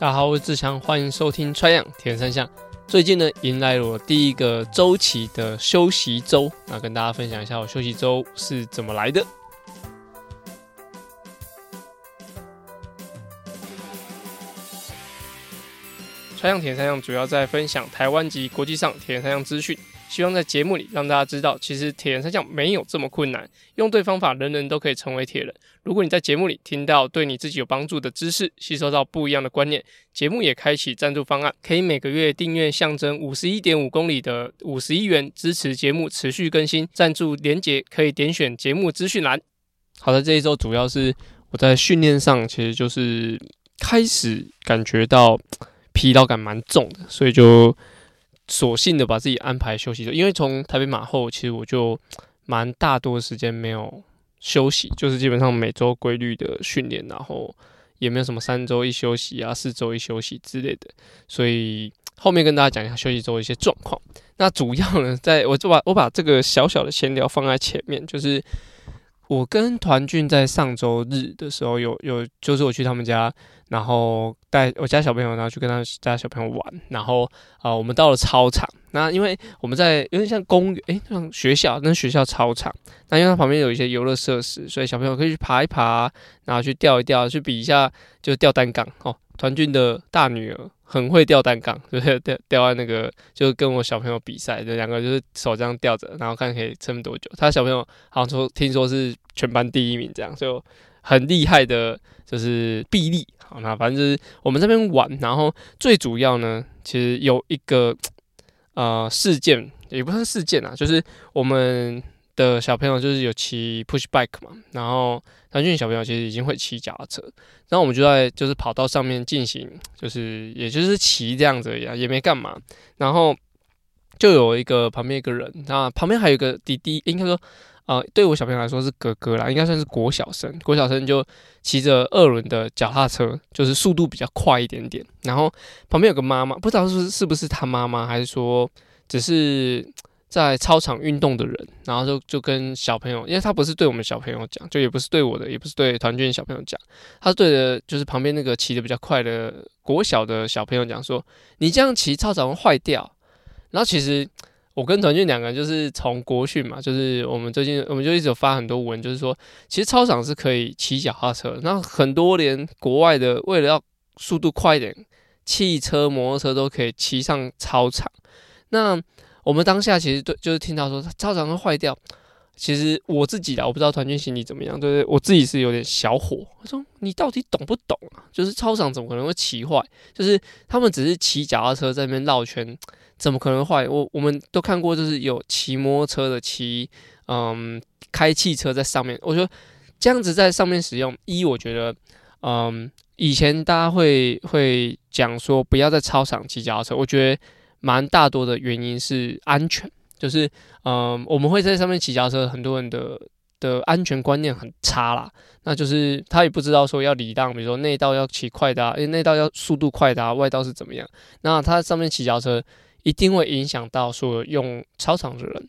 大家好，我是志强，欢迎收听《穿样铁人三项》。最近呢，迎来了我第一个周期的休息周，那跟大家分享一下我休息周是怎么来的。穿样铁人三项主要在分享台湾及国际上铁人三项资讯。希望在节目里让大家知道，其实铁人三项没有这么困难，用对方法，人人都可以成为铁人。如果你在节目里听到对你自己有帮助的知识，吸收到不一样的观念，节目也开启赞助方案，可以每个月订阅象征五十一点五公里的五十一元，支持节目持续更新。赞助连结可以点选节目资讯栏。好的，这一周主要是我在训练上，其实就是开始感觉到疲劳感蛮重的，所以就。索性的把自己安排休息，因为从台北马后，其实我就蛮大多时间没有休息，就是基本上每周规律的训练，然后也没有什么三周一休息啊、四周一休息之类的，所以后面跟大家讲一下休息周的一些状况。那主要呢，在我就把我把这个小小的闲聊放在前面，就是。我跟团俊在上周日的时候有有，就是我去他们家，然后带我家小朋友，然后去跟他家小朋友玩，然后啊、我们到了操场。那因为我们在有点像公园，诶，像学校，那学校操场。那因为它旁边有一些游乐设施，所以小朋友可以去爬一爬，然后去吊一吊，去比一下，就吊单杠哦。团俊的大女儿。很会吊单杠，就是吊吊在那个，就跟我小朋友比赛，就两个就是手这样吊着，然后看可以撑多久。他小朋友好像说听说是全班第一名，这样就很厉害的，就是臂力。好，那反正就是我们这边玩，然后最主要呢，其实有一个呃事件，也不算事件啊，就是我们。的小朋友就是有骑 push bike 嘛，然后团俊小朋友其实已经会骑脚踏车，然后我们就在就是跑道上面进行，就是也就是骑这样子而已，也没干嘛，然后就有一个旁边一个人，那旁边还有一个弟弟，应该说，呃，对我小朋友来说是哥哥啦，应该算是国小生，国小生就骑着二轮的脚踏车，就是速度比较快一点点，然后旁边有个妈妈，不知道是是不是他妈妈，还是说只是。在操场运动的人，然后就就跟小朋友，因为他不是对我们小朋友讲，就也不是对我的，也不是对团俊小朋友讲，他对着就是旁边那个骑得比较快的国小的小朋友讲说：“你这样骑操场会坏掉。”然后其实我跟团俊两个人就是从国训嘛，就是我们最近我们就一直有发很多文，就是说其实操场是可以骑脚踏车，那很多连国外的为了要速度快一点，汽车、摩托车都可以骑上操场，那。我们当下其实对，就是听到说操场会坏掉，其实我自己啊，我不知道团建心里怎么样，对不对？我自己是有点小火。我说你到底懂不懂啊？就是操场怎么可能会骑坏？就是他们只是骑脚踏车在那边绕圈，怎么可能坏？我我们都看过，就是有骑摩托车的骑，嗯，开汽车在上面。我说这样子在上面使用，一我觉得，嗯，以前大家会会讲说不要在操场骑脚踏车，我觉得。蛮大多的原因是安全，就是嗯、我们会在上面骑脚车，很多人的的安全观念很差啦。那就是他也不知道说要礼让，比如说内道要骑快的，因为内道要速度快的啊，外道是怎么样。那他上面骑脚车一定会影响到所有用操场的人。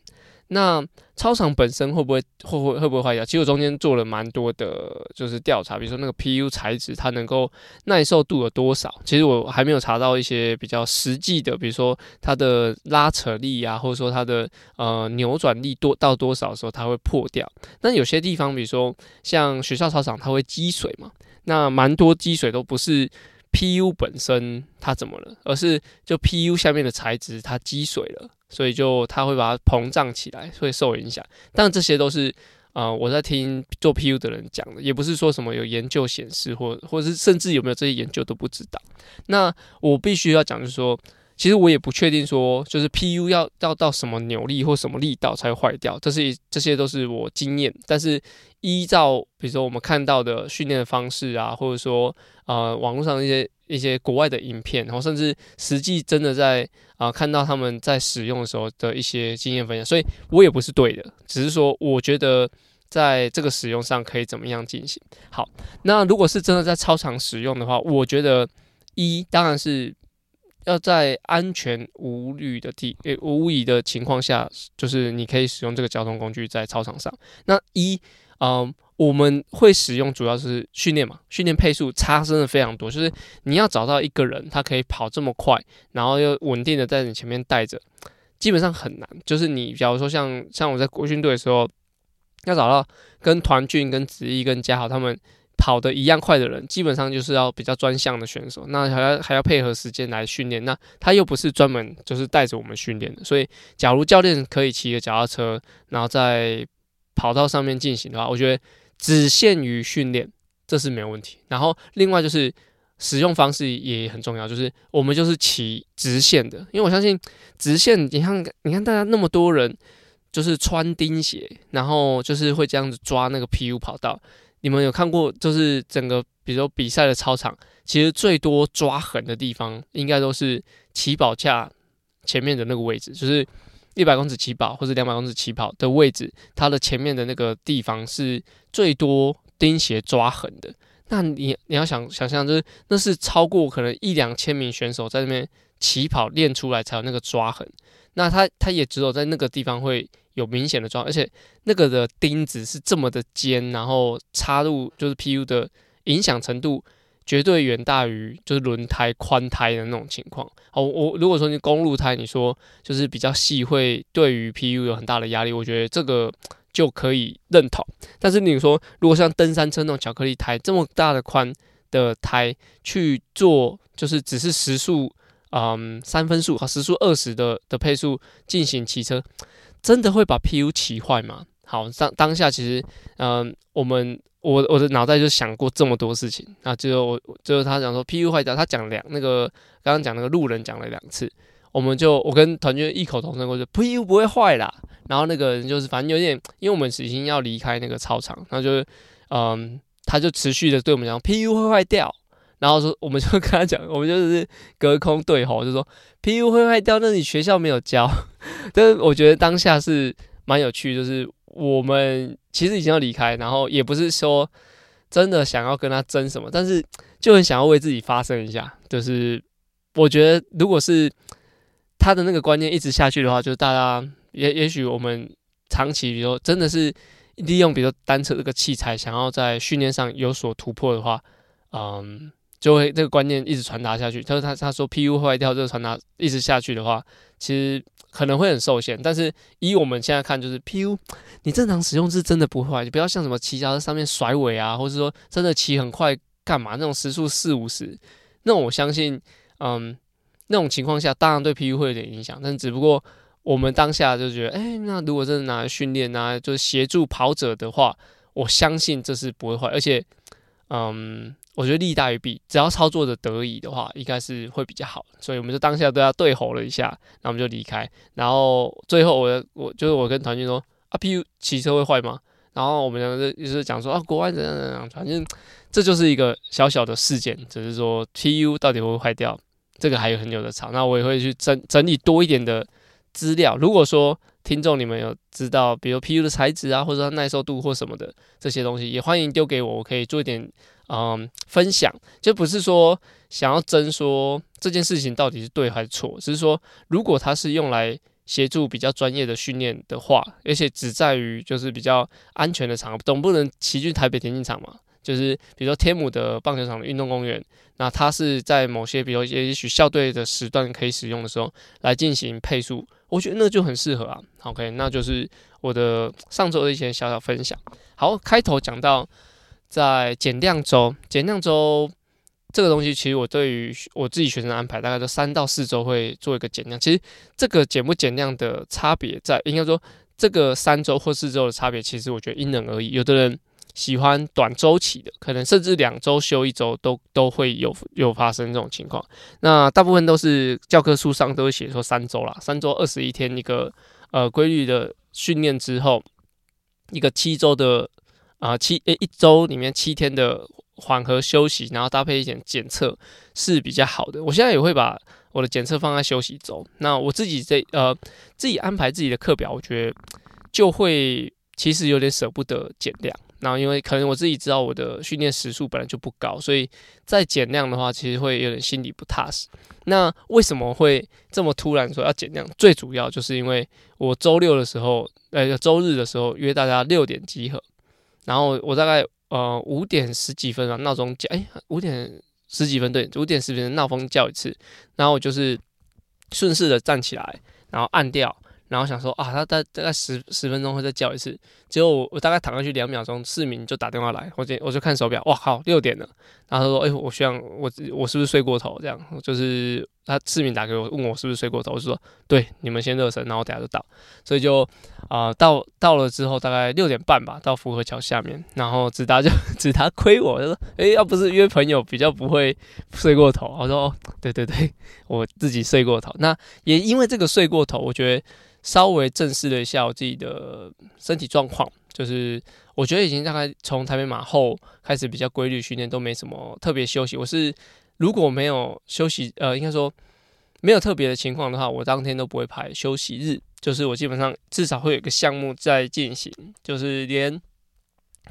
那操场本身会不会会会会不会坏掉？其实我中间做了蛮多的，就是调查，比如说那个 PU 材质它能够耐受度有多少？其实我还没有查到一些比较实际的，比如说它的拉扯力啊，或者说它的呃扭转力多到多少的时候它会破掉。那有些地方，比如说像学校操场，它会积水嘛，那蛮多积水都不是 PU 本身它怎么了，而是就 PU 下面的材质它积水了。所以就它会把它膨胀起来，会受影响。但这些都是啊我在听做 PU 的人讲的，也不是说什么有研究显示，或或者是甚至有没有这些研究都不知道。那我必须要讲，就是说，其实我也不确定说，就是 PU 要要到什么扭力或什么力道才会坏掉，这是这些都是我经验。但是依照比如说我们看到的训练的方式啊，或者说呃网络上一些。一些国外的影片，然后甚至实际真的在啊、看到他们在使用的时候的一些经验分享，所以我也不是对的，只是说我觉得在这个使用上可以怎么样进行。好，那如果是真的在操场使用的话，我觉得一当然是要在安全无虑的地诶无疑的情况下，就是你可以使用这个交通工具在操场上。那一嗯、呃，我们会使用主要是训练嘛，训练配速差真的非常多，就是你要找到一个人他可以跑这么快，然后又稳定的在你前面带着，基本上很难。就是你假如说像像我在国训队的时候，要找到跟团俊、跟子毅、跟嘉豪他们。跑得一样快的人，基本上就是要比较专项的选手，那还要还要配合时间来训练。那他又不是专门就是带着我们训练的，所以假如教练可以骑个脚踏车，然后在跑道上面进行的话，我觉得只限于训练，这是没有问题。然后另外就是使用方式也很重要，就是我们就是骑直线的，因为我相信直线，你看你看大家那么多人就是穿钉鞋，然后就是会这样子抓那个 PU 跑道。你们有看过，就是整个，比如说比赛的操场，其实最多抓痕的地方，应该都是起跑架前面的那个位置，就是一百公尺起跑或者两百公尺起跑的位置，它的前面的那个地方是最多钉鞋抓痕的。那你你要想想象，就是那是超过可能一两千名选手在那边起跑练出来才有那个抓痕。那它它也只有在那个地方会。有明显的状况，而且那个的钉子是这么的尖，然后插入就是 PU 的影响程度绝对远大于就是轮胎宽胎的那种情况。好，我如果说你公路胎，你说就是比较细，会对于 PU 有很大的压力，我觉得这个就可以认同。但是你说如果像登山车那种巧克力胎这么大的宽的胎去做，就是只是时速嗯三分速和时速二十的的配速进行骑车。真的会把 PU 骑坏吗？好，当当下其实，嗯、我们我我的脑袋就想过这么多事情。那最后我最后他讲说 PU 坏掉，他讲两那个刚刚讲那个路人讲了两次，我们就我跟团队异口同声过去，PU 不会坏啦。然后那个人就是反正有点，因为我们已经要离开那个操场，然后就是嗯、他就持续的对我们讲 PU 会坏掉。然后说我们就跟他讲，我们就是隔空对吼，就说 PU 会坏掉，那你学校没有教。但是我觉得当下是蛮有趣，就是我们其实已经要离开，然后也不是说真的想要跟他争什么，但是就很想要为自己发声一下。就是我觉得，如果是他的那个观念一直下去的话，就是大家也也许我们长期，比如说真的是利用，比如说单车这个器材，想要在训练上有所突破的话，嗯，就会这个观念一直传达下去。他说他他说 PU 坏掉，这个传达一直下去的话，其实。可能会很受限，但是以我们现在看，就是 PU，你正常使用是真的不坏，你不要像什么骑脚在上面甩尾啊，或者说真的骑很快干嘛那种时速四五十，那我相信，嗯，那种情况下当然对 PU 会有点影响，但只不过我们当下就觉得，哎、那如果真的拿来训练啊，就是协助跑者的话，我相信这是不会坏，而且，嗯。我觉得利大于弊，只要操作的得宜的话，应该是会比较好。所以我们就当下都要对吼了一下，然后我们就离开。然后最后我我就是我跟团军说啊，PU 骑车会坏吗？然后我们两个就就是讲说啊，国外怎样怎样，反正这就是一个小小的事件，只是说 PU 到底会不会坏掉，这个还有很久的长。那我也会去整整理多一点的资料。如果说听众你们有知道，比如 PU 的材质啊，或者说耐受度或什么的这些东西，也欢迎丢给我，我可以做一点。嗯，分享就不是说想要争说这件事情到底是对还是错，只是说如果它是用来协助比较专业的训练的话，而且只在于就是比较安全的场合，总不能骑去台北田径场嘛。就是比如说天母的棒球场的运动公园，那它是在某些比如也许校队的时段可以使用的时候来进行配速，我觉得那就很适合啊。OK，那就是我的上周的一些小小分享。好，开头讲到。在减量周，减量周这个东西，其实我对于我自己学生的安排，大概都三到四周会做一个减量。其实这个减不减量的差别，在应该说这个三周或四周的差别，其实我觉得因人而异。有的人喜欢短周期的，可能甚至两周休一周都都会有有发生这种情况。那大部分都是教科书上都会写说三周啦，三周二十一天一个呃规律的训练之后，一个七周的。啊，七诶、一周里面七天的缓和休息，然后搭配一点检测是比较好的。我现在也会把我的检测放在休息周。那我自己这呃自己安排自己的课表，我觉得就会其实有点舍不得减量。然后因为可能我自己知道我的训练时数本来就不高，所以再减量的话，其实会有点心里不踏实。那为什么会这么突然说要减量？最主要就是因为我周六的时候，呃，周日的时候约大家六点集合。然后我大概呃五点十几分啊，闹钟叫，哎，五点十几分，对，五点十几分闹钟叫一次，然后我就是顺势的站起来，然后按掉。然后想说啊，他大大概十十分钟会再叫一次，结果我大概躺上去两秒钟，市民就打电话来，我就我就看手表，哇靠，六点了。然后他说，哎，我需要我我是不是睡过头？这样就是他市民打给我问我是不是睡过头，我说对，你们先热身，然后等下就到。所以就啊、到到了之后大概六点半吧，到福和桥下面，然后直达就直达亏我，他说，哎，要不是约朋友比较不会睡过头，我说哦，对对对，我自己睡过头。那也因为这个睡过头，我觉得。稍微正视了一下我自己的身体状况，就是我觉得已经大概从台北马后开始比较规律训练，都没什么特别休息。我是如果没有休息，呃，应该说没有特别的情况的话，我当天都不会排休息日，就是我基本上至少会有一个项目在进行，就是连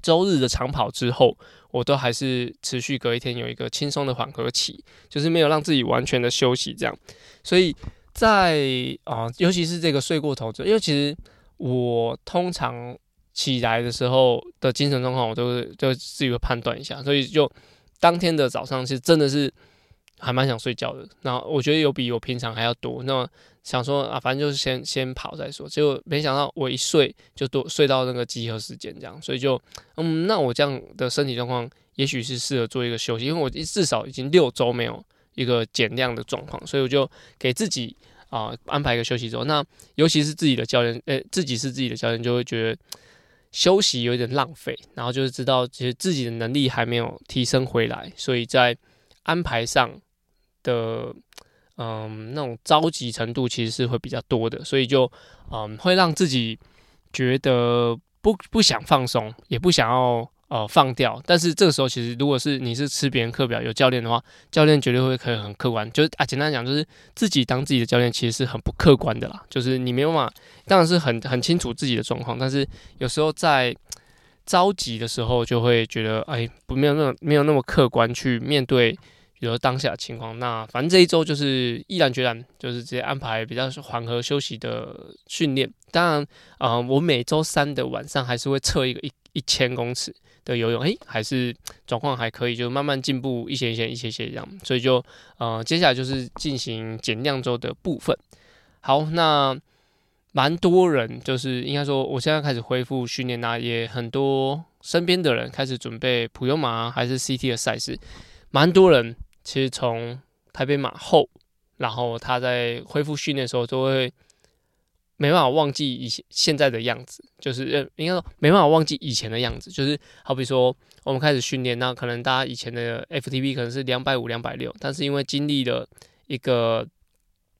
周日的长跑之后，我都还是持续隔一天有一个轻松的缓和期，就是没有让自己完全的休息这样，所以。在啊、尤其是这个睡过头，因为其实我通常起来的时候的精神状况，我都是就自己会判断一下，所以就当天的早上其实真的是还蛮想睡觉的。那我觉得有比我平常还要多。那想说啊，反正就是先先跑再说。结果没想到我一睡就多睡到那个集合时间这样，所以就嗯，那我这样的身体状况也许是适合做一个休息，因为我至少已经六周没有。一个减量的状况，所以我就给自己啊、安排一个休息周。那尤其是自己的教练，诶，自己是自己的教练，就会觉得休息有点浪费。然后就是知道，其实自己的能力还没有提升回来，所以在安排上的嗯那种着急程度其实是会比较多的，所以就嗯会让自己觉得不不想放松，也不想要。呃，放掉。但是这个时候，其实如果是你是吃别人课表有教练的话，教练绝对会可以很客观。就是啊，简单讲，就是自己当自己的教练，其实是很不客观的啦。就是你没有办法，当然是很很清楚自己的状况，但是有时候在着急的时候，就会觉得哎，不没有那么没有那么客观去面对，比如当下的情况。那反正这一周就是毅然决然，就是直接安排比较缓和休息的训练。当然，啊、我每周三的晚上还是会测一个一一千公尺。的游泳，诶、还是状况还可以，就慢慢进步一些一些一些些这样，所以就呃，接下来就是进行减量周的部分。好，那蛮多人就是应该说，我现在开始恢复训练啊，也很多身边的人开始准备普悠马还是 CT 的赛事，蛮多人其实从台北马后，然后他在恢复训练的时候都会。没办法忘记以前现在的样子，就是，应该说没办法忘记以前的样子，就是好比说我们开始训练，那可能大家以前的 FTP 可能是两百五、两百六，但是因为经历了一个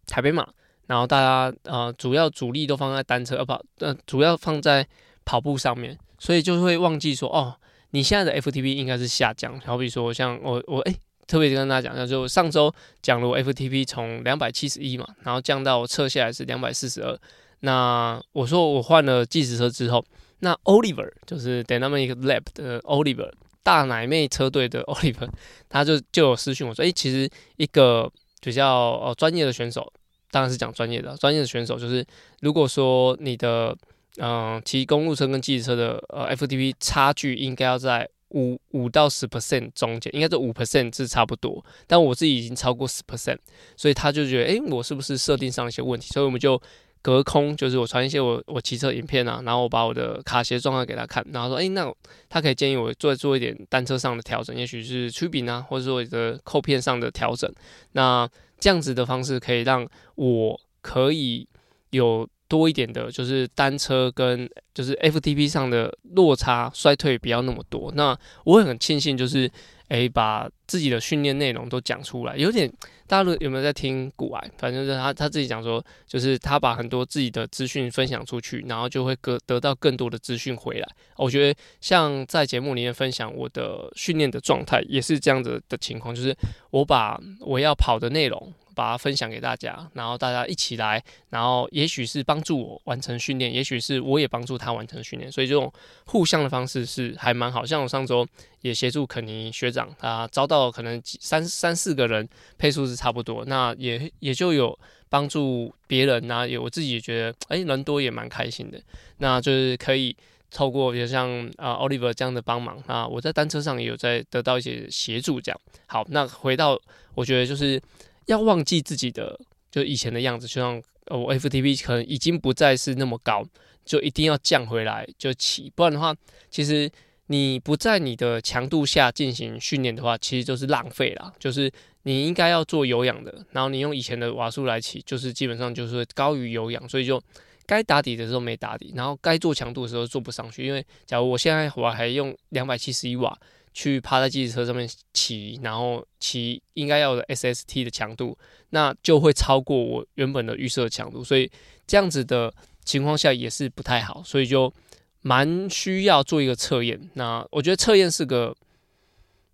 台北马，然后大家呃主要主力都放在单车，呃跑，呃主要放在跑步上面，所以就会忘记说哦，你现在的 FTP 应该是下降，好比说像我我哎。特别跟大家讲一下，就上周讲了我 FTP 从两百七十一嘛，然后降到测下来是两百四十二。那我说我换了计时车之后，那 Oliver 就是 Dynamic Lab 的 Oliver 大奶妹车队的 Oliver，他就就有私讯我说，诶、其实一个比较呃专业的选手，当然是讲专业的专业的选手，就是如果说你的嗯骑、公路车跟计时车的呃 FTP 差距应该要在。五五到十 percent 中间，应该是五 percent 是差不多，但我自己已经超过十 percent，所以他就觉得，诶、我是不是设定上一些问题？所以我们就隔空，就是我传一些我我骑车影片啊，然后我把我的卡鞋状况给他看，然后说，诶、欸，那他可以建议我做做一点单车上的调整，也许是曲柄啊，或者说我的扣片上的调整，那这样子的方式可以让我可以有。多一点的，就是单车跟就是 FTP 上的落差衰退不要那么多。那我也很庆幸，就是诶、欸、把自己的训练内容都讲出来。有点大家有没有在听古癌？反正就是他他自己讲说，就是他把很多自己的资讯分享出去，然后就会得得到更多的资讯回来。我觉得像在节目里面分享我的训练的状态，也是这样子的情况，就是我把我要跑的内容。把它分享给大家，然后大家一起来，然后也许是帮助我完成训练，也许是我也帮助他完成训练，所以这种互相的方式是还蛮好。像我上周也协助肯尼学长，他遭到可能三三四个人，配速是差不多，那也也就有帮助别人，那也我自己也觉得，哎，人多也蛮开心的，那就是可以透过比如像啊 Oliver 这样的帮忙，那我在单车上也有在得到一些协助。这样。好，那回到我觉得就是要忘记自己的就以前的样子，就像我 FTP 可能已经不再是那么高，就一定要降回来就骑，不然的话，其实你不在你的强度下进行训练的话，其实就是浪费了。就是你应该要做有氧的，然后你用以前的瓦数来骑，就是基本上就是高于有氧，所以就。该打底的时候没打底，然后该做强度的时候做不上去。因为假如我现在我还用两百七十一瓦去趴在机车上面骑，然后骑应该要的 SST 的强度，那就会超过我原本的预设强度。所以这样子的情况下也是不太好，所以就蛮需要做一个测验。那我觉得测验是个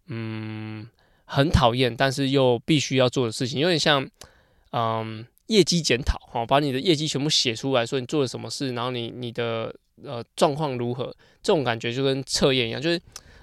嗯很讨厌，但是又必须要做的事情，有点像嗯。业绩检讨，好，把你的业绩全部写出来，说你做了什么事，然后你你的呃状况如何，这种感觉就跟测验一样，就是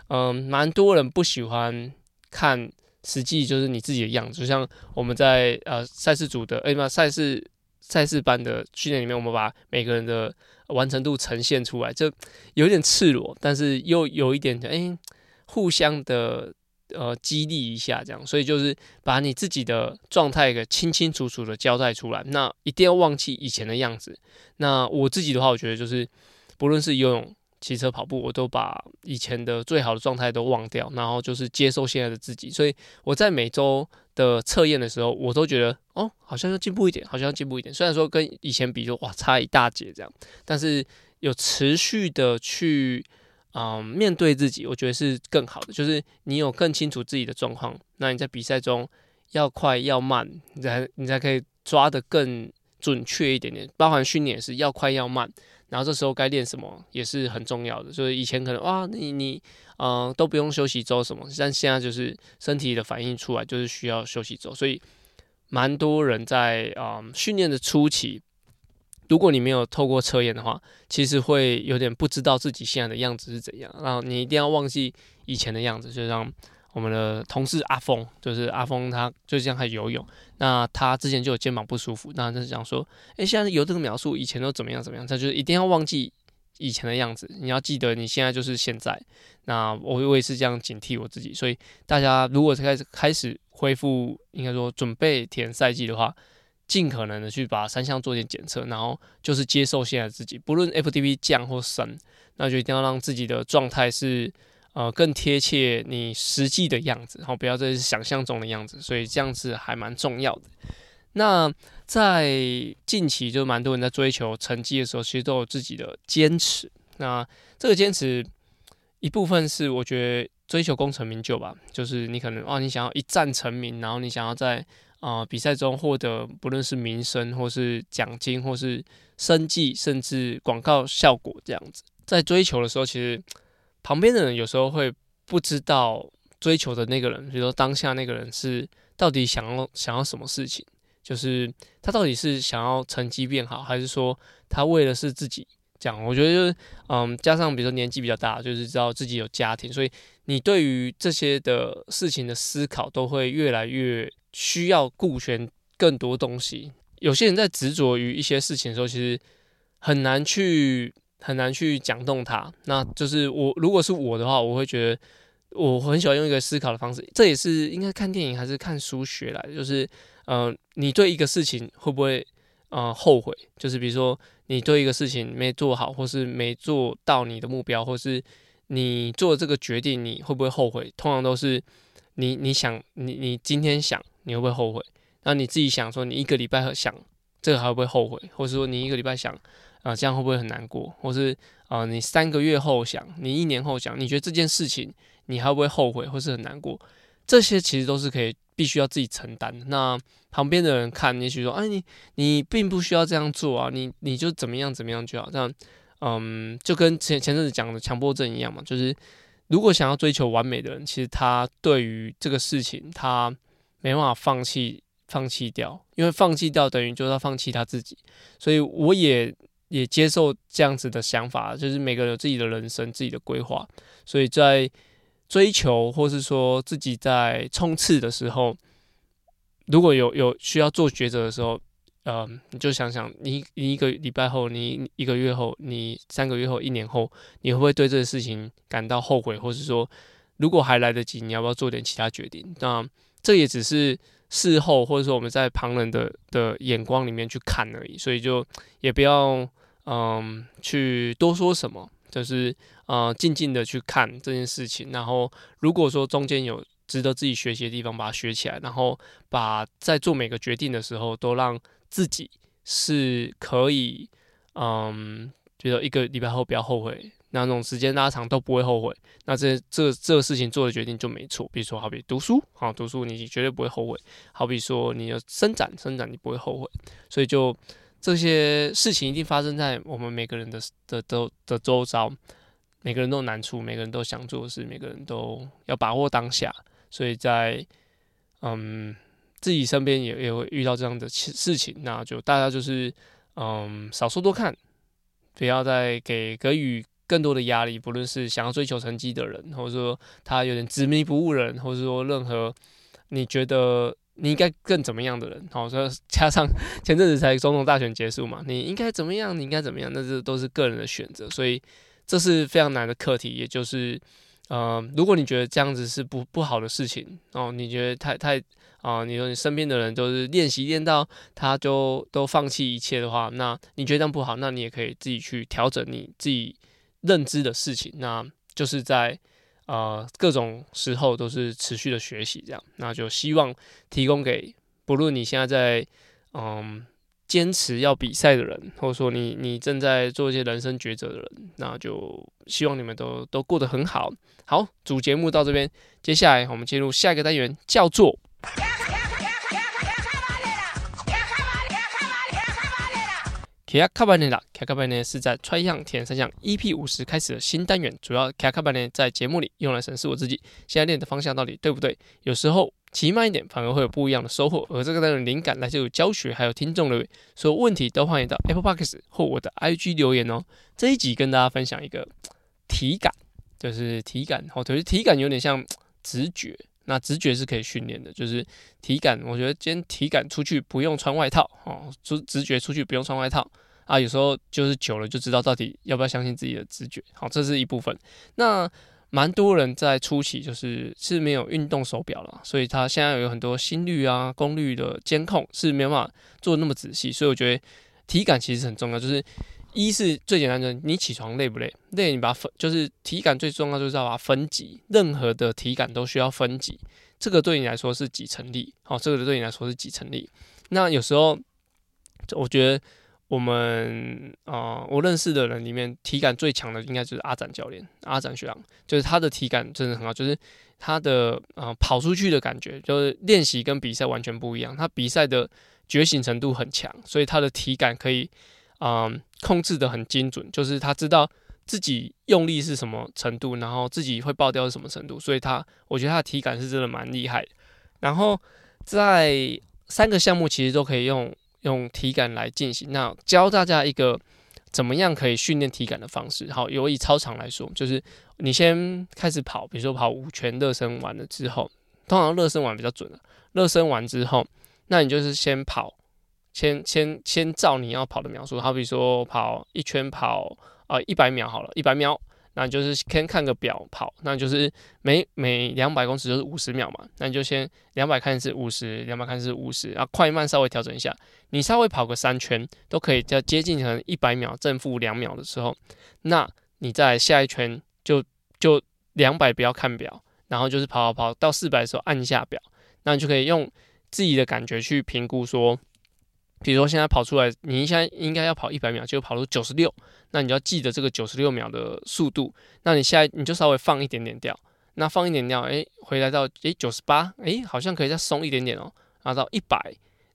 嗯，蛮、多人不喜欢看实际就是你自己的样子，就像我们在呃赛事组的哎嘛赛事赛事班的训练里面，我们把每个人的完成度呈现出来，就有点赤裸，但是又有一点哎、互相的。呃，激励一下这样，所以就是把你自己的状态给清清楚楚的交代出来。那一定要忘记以前的样子。那我自己的话，我觉得就是不论是游泳、骑车、跑步，我都把以前的最好的状态都忘掉，然后就是接受现在的自己。所以我在每周的测验的时候，我都觉得哦，好像要进步一点，好像要进步一点。虽然说跟以前比，就哇差一大截这样，但是有持续的去。嗯，面对自己，我觉得是更好的。就是你有更清楚自己的状况，那你在比赛中要快要慢，你才你才可以抓得更准确一点点。包含训练也是要快要慢，然后这时候该练什么也是很重要的。就是以前可能哇，你你嗯都不用休息周什么，但现在就是身体的反应出来，就是需要休息周。所以蛮多人在嗯训练的初期。如果你没有透过测验的话，其实会有点不知道自己现在的样子是怎样。然后你一定要忘记以前的样子，就让我们的同事阿峰，就是阿峰，他就这样还游泳。那他之前就有肩膀不舒服，那他就讲说，诶，现在游这个描述，以前都怎么样怎么样？他就是一定要忘记以前的样子，你要记得你现在就是现在。那我我也是这样警惕我自己。所以大家如果开始开始恢复，应该说准备填赛季的话。尽可能的去把三项做点检测，然后就是接受现在自己，不论 FTP 降或升，那就一定要让自己的状态是呃更贴切你实际的样子，好，不要再是想象中的样子，所以这样子还蛮重要的。那在近期就蛮多人在追求成绩的时候，其实都有自己的坚持。那这个坚持一部分是我觉得追求功成名就吧，就是你可能哦，你想要一战成名，然后你想要在。啊、呃，比赛中获得不论是名声，或是奖金，或是生计，甚至广告效果这样子，在追求的时候，其实旁边的人有时候会不知道追求的那个人，比如说当下那个人是到底想要想要什么事情，就是他到底是想要成绩变好，还是说他为了是自己这样？我觉得就是，嗯，加上比如说年纪比较大，就是知道自己有家庭，所以你对于这些的事情的思考都会越来越。需要顾全更多东西。有些人在执着于一些事情的时候，其实很难去很难去讲动它。那就是我，如果是我的话，我会觉得我很喜欢用一个思考的方式。这也是应该看电影还是看书学来的。就是，嗯、呃，你对一个事情会不会呃后悔？就是比如说你对一个事情没做好，或是没做到你的目标，或是你做这个决定，你会不会后悔？通常都是你你想你你今天想。你会不会后悔？那你自己想说，你一个礼拜想这个还会不会后悔？或是说你一个礼拜想啊、这样会不会很难过？或是啊、你三个月后想，你一年后想，你觉得这件事情你还会不会后悔，或是很难过？这些其实都是可以必须要自己承担。那旁边的人看，也许说，哎，你你并不需要这样做啊，你你就怎么样怎么样就好。这样，嗯，就跟前前阵子讲的强迫症一样嘛，就是如果想要追求完美的人，其实他对于这个事情，他。没办法放弃，放弃掉，因为放弃掉等于就是要放弃他自己，所以我也也接受这样子的想法，就是每个人有自己的人生、自己的规划，所以在追求或是说自己在冲刺的时候，如果有有需要做抉择的时候，呃，你就想想，你你一个礼拜后，你一个月后，你三个月后，一年后，你会不会对这个事情感到后悔，或是说，如果还来得及，你要不要做点其他决定？那这也只是事后，或者说我们在旁人的的眼光里面去看而已，所以就也不要嗯、去多说什么，就是呃静静的去看这件事情。然后如果说中间有值得自己学习的地方，把它学起来，然后把在做每个决定的时候都让。自己是可以，嗯，觉得一个礼拜后不要后悔，那种时间拉长都不会后悔，那这这这个事情做的决定就没错。比如说，好比读书，好读书你绝对不会后悔；好比说你要伸展，伸展你不会后悔。所以就这些事情一定发生在我们每个人的的的的周遭，每个人都有难处，每个人都想做事，每个人都要把握当下。所以在嗯。自己身边也也会遇到这样的事情，那就大家就是嗯少说多看，不要再给给予更多的压力。不论是想要追求成绩的人，或者说他有点执迷不悟人，或者说任何你觉得你应该更怎么样的人，好，说加上 前阵子才总统大选结束嘛，你应该怎么样？你应该怎么样？那这都是个人的选择，所以这是非常难的课题，也就是。呃，如果你觉得这样子是不不好的事情哦，你觉得太太啊、你说你身边的人都是练习练到他就都放弃一切的话，那你觉得这样不好，那你也可以自己去调整你自己认知的事情，那就是在呃各种时候都是持续的学习这样，那就希望提供给不论你现在在嗯。坚持要比赛的人，或者说你你正在做一些人生抉择的人，那就希望你们都都过得很好。好，主节目到这边，接下来我们进入下一个单元，叫做。卡亚卡巴内拉，卡卡巴内是在穿样田三项 EP 五十开始的新单元，主要卡卡巴内在节目里用来审视我自己现在练的方向到底对不对。有时候骑慢一点反而会有不一样的收获，而这个单元灵感来自于教学还有听众留言，所有问题都欢迎到 Apple Podcast 或我的 IG 留言哦。这一集跟大家分享一个体感，就是体感，哦，就是体感有点像直觉。那直觉是可以训练的，就是体感。我觉得今天体感出去不用穿外套哦，直直觉出去不用穿外套啊。有时候就是久了就知道到底要不要相信自己的直觉。好，这是一部分。那蛮多人在初期就是是没有运动手表了，所以他现在有很多心率啊、功率的监控是没有办法做那么仔细。所以我觉得体感其实很重要，就是。一是最简单的，你起床累不累？累，你把它分，就是体感最重要，就是要把它分级。任何的体感都需要分级，这个对你来说是几成立？好，这个对你来说是几成立？那有时候，我觉得我们啊、我认识的人里面体感最强的应该就是阿展教练，阿展学长，就是他的体感真的很好，就是他的啊、呃、跑出去的感觉，就是练习跟比赛完全不一样。他比赛的觉醒程度很强，所以他的体感可以。嗯，控制的很精准，就是他知道自己用力是什么程度，然后自己会爆掉是什么程度，所以他我觉得他的体感是真的蛮厉害。然后在三个项目其实都可以用用体感来进行。那教大家一个怎么样可以训练体感的方式。好，有以操场来说，就是你先开始跑，比如说跑五圈热身完了之后，通常热身完比较准了。热身完之后，那你就是先跑。先先先照你要跑的秒数，好比说跑一圈跑啊一百秒好了，一百秒，那就是先看个表跑，那就是每每两百公尺就是五十秒嘛，那你就先两百看是五十，两百看是五十，啊快慢稍微调整一下，你稍微跑个三圈都可以，在接近成一百秒正负两秒的时候，那你在下一圈就就两百不要看表，然后就是跑跑跑到四百的时候按下表，那你就可以用自己的感觉去评估说。比如说现在跑出来，你现在应该要跑一百秒，结果跑出九十六，那你就要记得这个九十六秒的速度。那你现在你就稍微放一点点掉，那放一点掉，哎，回来到哎九十八，哎，好像可以再松一点点哦，然后到一百，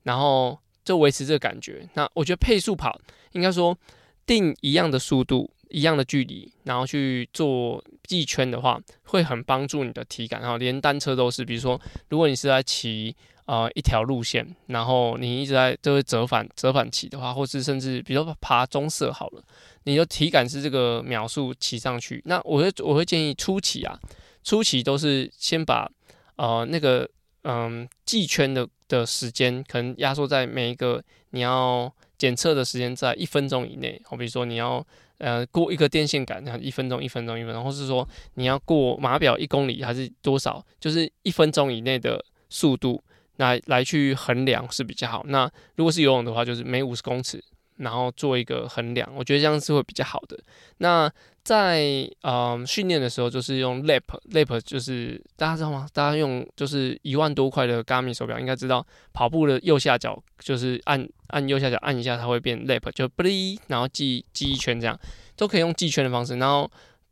然后就维持这个感觉。那我觉得配速跑，应该说定一样的速度，一样的距离，然后去做一圈的话，会很帮助你的体感。然后连单车都是，比如说如果你是在骑。呃，一条路线，然后你一直在都会折返折返骑的话，或是甚至比如说爬棕色好了，你的体感是这个秒数骑上去。那我会我会建议初期啊，初期都是先把呃那个嗯计圈的的时间可能压缩在每一个你要检测的时间在一分钟以内，好，比如说你要呃过一个电线杆，然后一分钟、一分钟、一分钟，或是说你要过码表一公里还是多少，就是一分钟以内的速度，来来去衡量是比较好。那如果是游泳的话，就是每五十公尺。然后做一个衡量，我觉得这样是会比较好的。那在嗯训练的时候，就是用 lap，lap 就是大家知道吗？大家用就是一万多块的 Garmin 手表，应该知道跑步的右下角就是按按右下角按一下，它会变 lap，就不离，然后记记一圈这样，都可以用记圈的方式。然后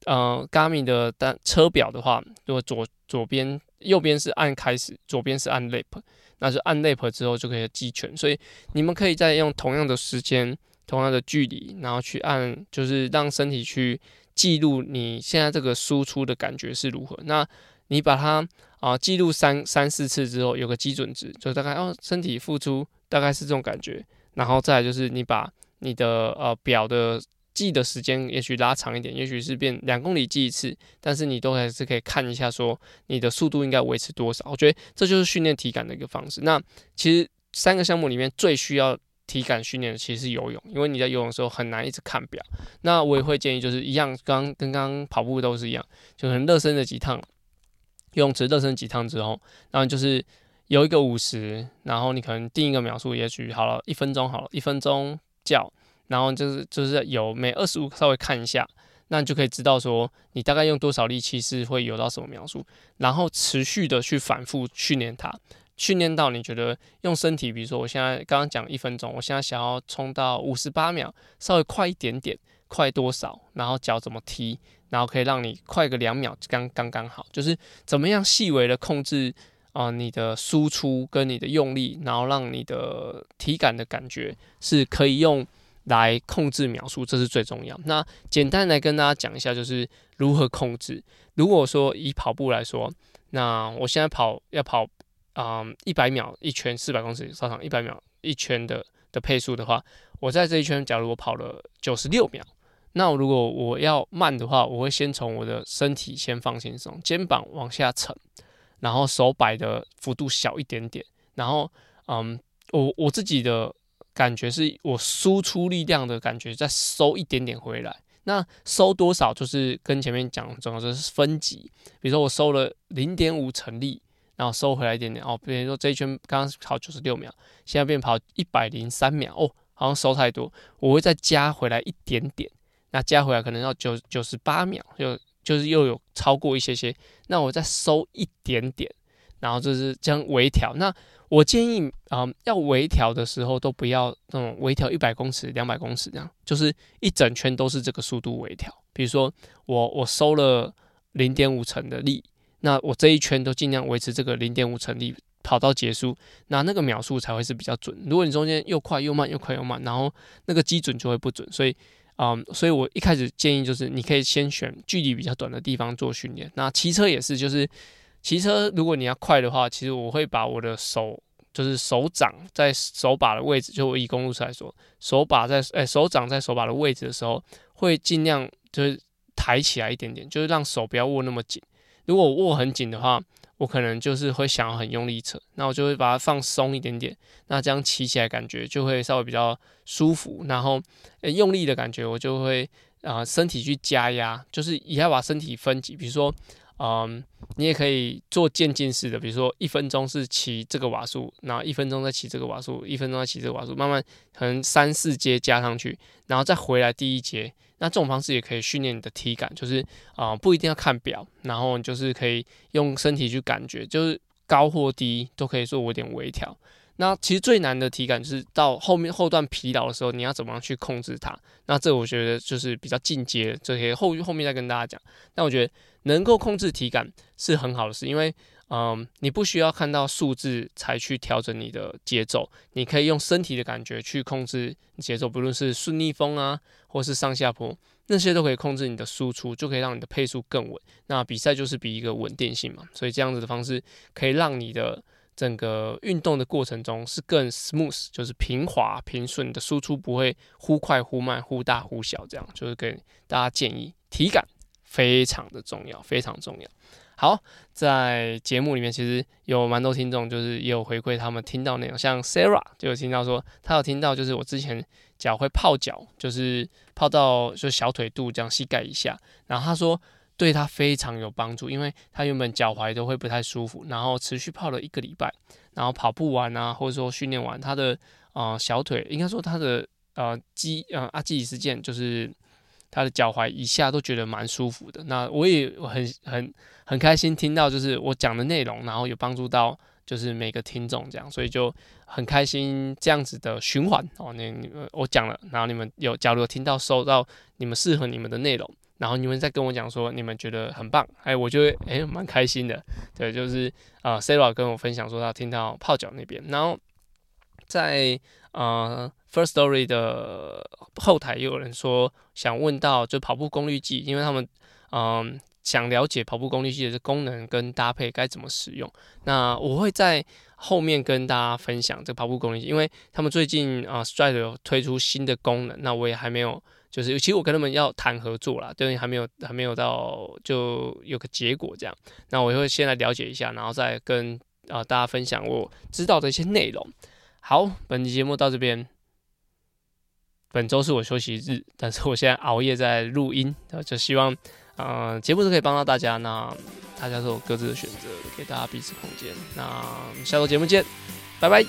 呃 Garmin 的单车表的话，如果左左边右边是按开始，左边是按 lap。那是按 lap 之后就可以记全，所以你们可以再用同样的时间、同样的距离，然后去按，就是让身体去记录你现在这个输出的感觉是如何。那你把它啊、记录三三四次之后，有个基准值，就大概哦身体付出大概是这种感觉，然后再就是你把你的呃表的。记的时间也许拉长一点，也许是变两公里记一次，但是你都还是可以看一下，说你的速度应该维持多少。我觉得这就是训练体感的一个方式。那其实三个项目里面最需要体感训练的其实是游泳，因为你在游泳的时候很难一直看表。那我也会建议就是一样，刚跟刚跑步都是一样，就可能热身的几趟，游泳池热身几趟之后，然后就是游一个五十，然后你可能定一个秒数，也许好了一分钟好了，一分钟叫。然后就是就是有每二十五稍微看一下，那你就可以知道说你大概用多少力气是会游到什么秒数，然后持续的去反复训练它，训练到你觉得用身体，比如说我现在刚刚讲一分钟，我现在想要冲到五十八秒，稍微快一点点，快多少，然后脚怎么踢，然后可以让你快个两秒，刚刚刚好，就是怎么样细微的控制啊、你的输出跟你的用力，然后让你的体感的感觉是可以用。来控制秒数，这是最重要。那简单来跟大家讲一下，就是如何控制。如果说以跑步来说，那我现在跑要跑，嗯，一百秒一圈，四百公尺操场一百秒一圈的的配速的话，我在这一圈，假如我跑了九十六秒，那如果我要慢的话，我会先从我的身体先放轻松，肩膀往下沉，然后手摆的幅度小一点点，然后，嗯，我我自己的。感觉是我输出力量的感觉，再收一点点回来。那收多少，就是跟前面讲的重要，就是分级。比如说我收了零点五成力，然后收回来一点点哦。比如说这一圈刚刚跑九十六秒，现在变跑一百零三秒哦，好像收太多，我会再加回来一点点。那加回来可能要九九十八秒，就就是又有超过一些些，那我再收一点点，然后就是这样微调。那我建议啊、要微调的时候都不要那种微调一百公尺、两百公尺这样，就是一整圈都是这个速度微调。比如说我我收了零点五成的力，那我这一圈都尽量维持这个零点五成力跑到结束，那那个秒数才会是比较准。如果你中间又快又慢又快又慢，然后那个基准就会不准。所以啊、所以我一开始建议就是你可以先选距离比较短的地方做训练。那骑车也是，就是。骑车，如果你要快的话，其实我会把我的手，就是手掌在手把的位置，就我以公路车来说，手把在，哎，手掌在手把的位置的时候，会尽量就是抬起来一点点，就是让手不要握那么紧。如果我握很紧的话，我可能就是会想要很用力扯，那我就会把它放松一点点，那这样骑起来感觉就会稍微比较舒服。然后，用力的感觉我就会啊，身体去加压，就是也要把身体分级，比如说。嗯，你也可以做渐进式的，比如说一分钟是骑这个瓦数，然后一分钟再骑这个瓦数，一分钟再骑这个瓦数，慢慢可能三四阶加上去，然后再回来第一阶。那这种方式也可以训练你的体感，就是啊、不一定要看表，然后就是可以用身体去感觉，就是高或低都可以做我点微调。那其实最难的体感就是到后面后段疲劳的时候，你要怎么样去控制它？那这我觉得就是比较进阶，这些后后面再跟大家讲。但我觉得能够控制体感是很好的事，因为嗯，你不需要看到数字才去调整你的节奏，你可以用身体的感觉去控制节奏，不论是顺逆风啊，或是上下坡，那些都可以控制你的输出，就可以让你的配速更稳。那比赛就是比一个稳定性嘛，所以这样子的方式可以让你的。整个运动的过程中是更 smooth，就是平滑平顺的输出，不会忽快忽慢、忽大忽小，这样就是给大家建议。体感非常的重要，非常重要。好，在节目里面其实有蛮多听众，就是也有回馈他们听到内容，像 Sarah 就有听到说，他有听到就是我之前脚会泡脚，就是泡到就小腿肚这样膝盖以下，然后他说对他非常有帮助，因为他原本脚踝都会不太舒服，然后持续泡了一个礼拜，然后跑步完啊，或者说训练完，他的呃小腿应该说他的呃肌呃阿基里斯腱就是。他的脚踝以下都觉得蛮舒服的，那我也很很很开心听到，就是我讲的内容，然后有帮助到就是每个听众这样，所以就很开心这样子的循环哦。那你们我讲了，然后你们有假如听到收到你们适合你们的内容，然后你们再跟我讲说你们觉得很棒，哎，我就会哎蛮开心的。对，就是啊，Sarah 跟我分享说他听到泡脚那边，然后在呃。，First Story 的后台也有人说想问到就跑步功率计，因为他们嗯想了解跑步功率计的功能跟搭配该怎么使用。那我会在后面跟大家分享这个跑步功率计，因为他们最近啊 Stride 有推出新的功能，那我也还没有就是尤其我跟他们要谈合作啦，对，还没有还没有到就有个结果这样。那我会先来了解一下，然后再跟啊大家分享我知道的一些内容。好，本期节目到这边。本周是我休息日，但是我现在熬夜在录音，就希望，呃，节目是可以帮到大家。那大家都有各自的选择，给大家彼此空间。那下周节目见，拜拜。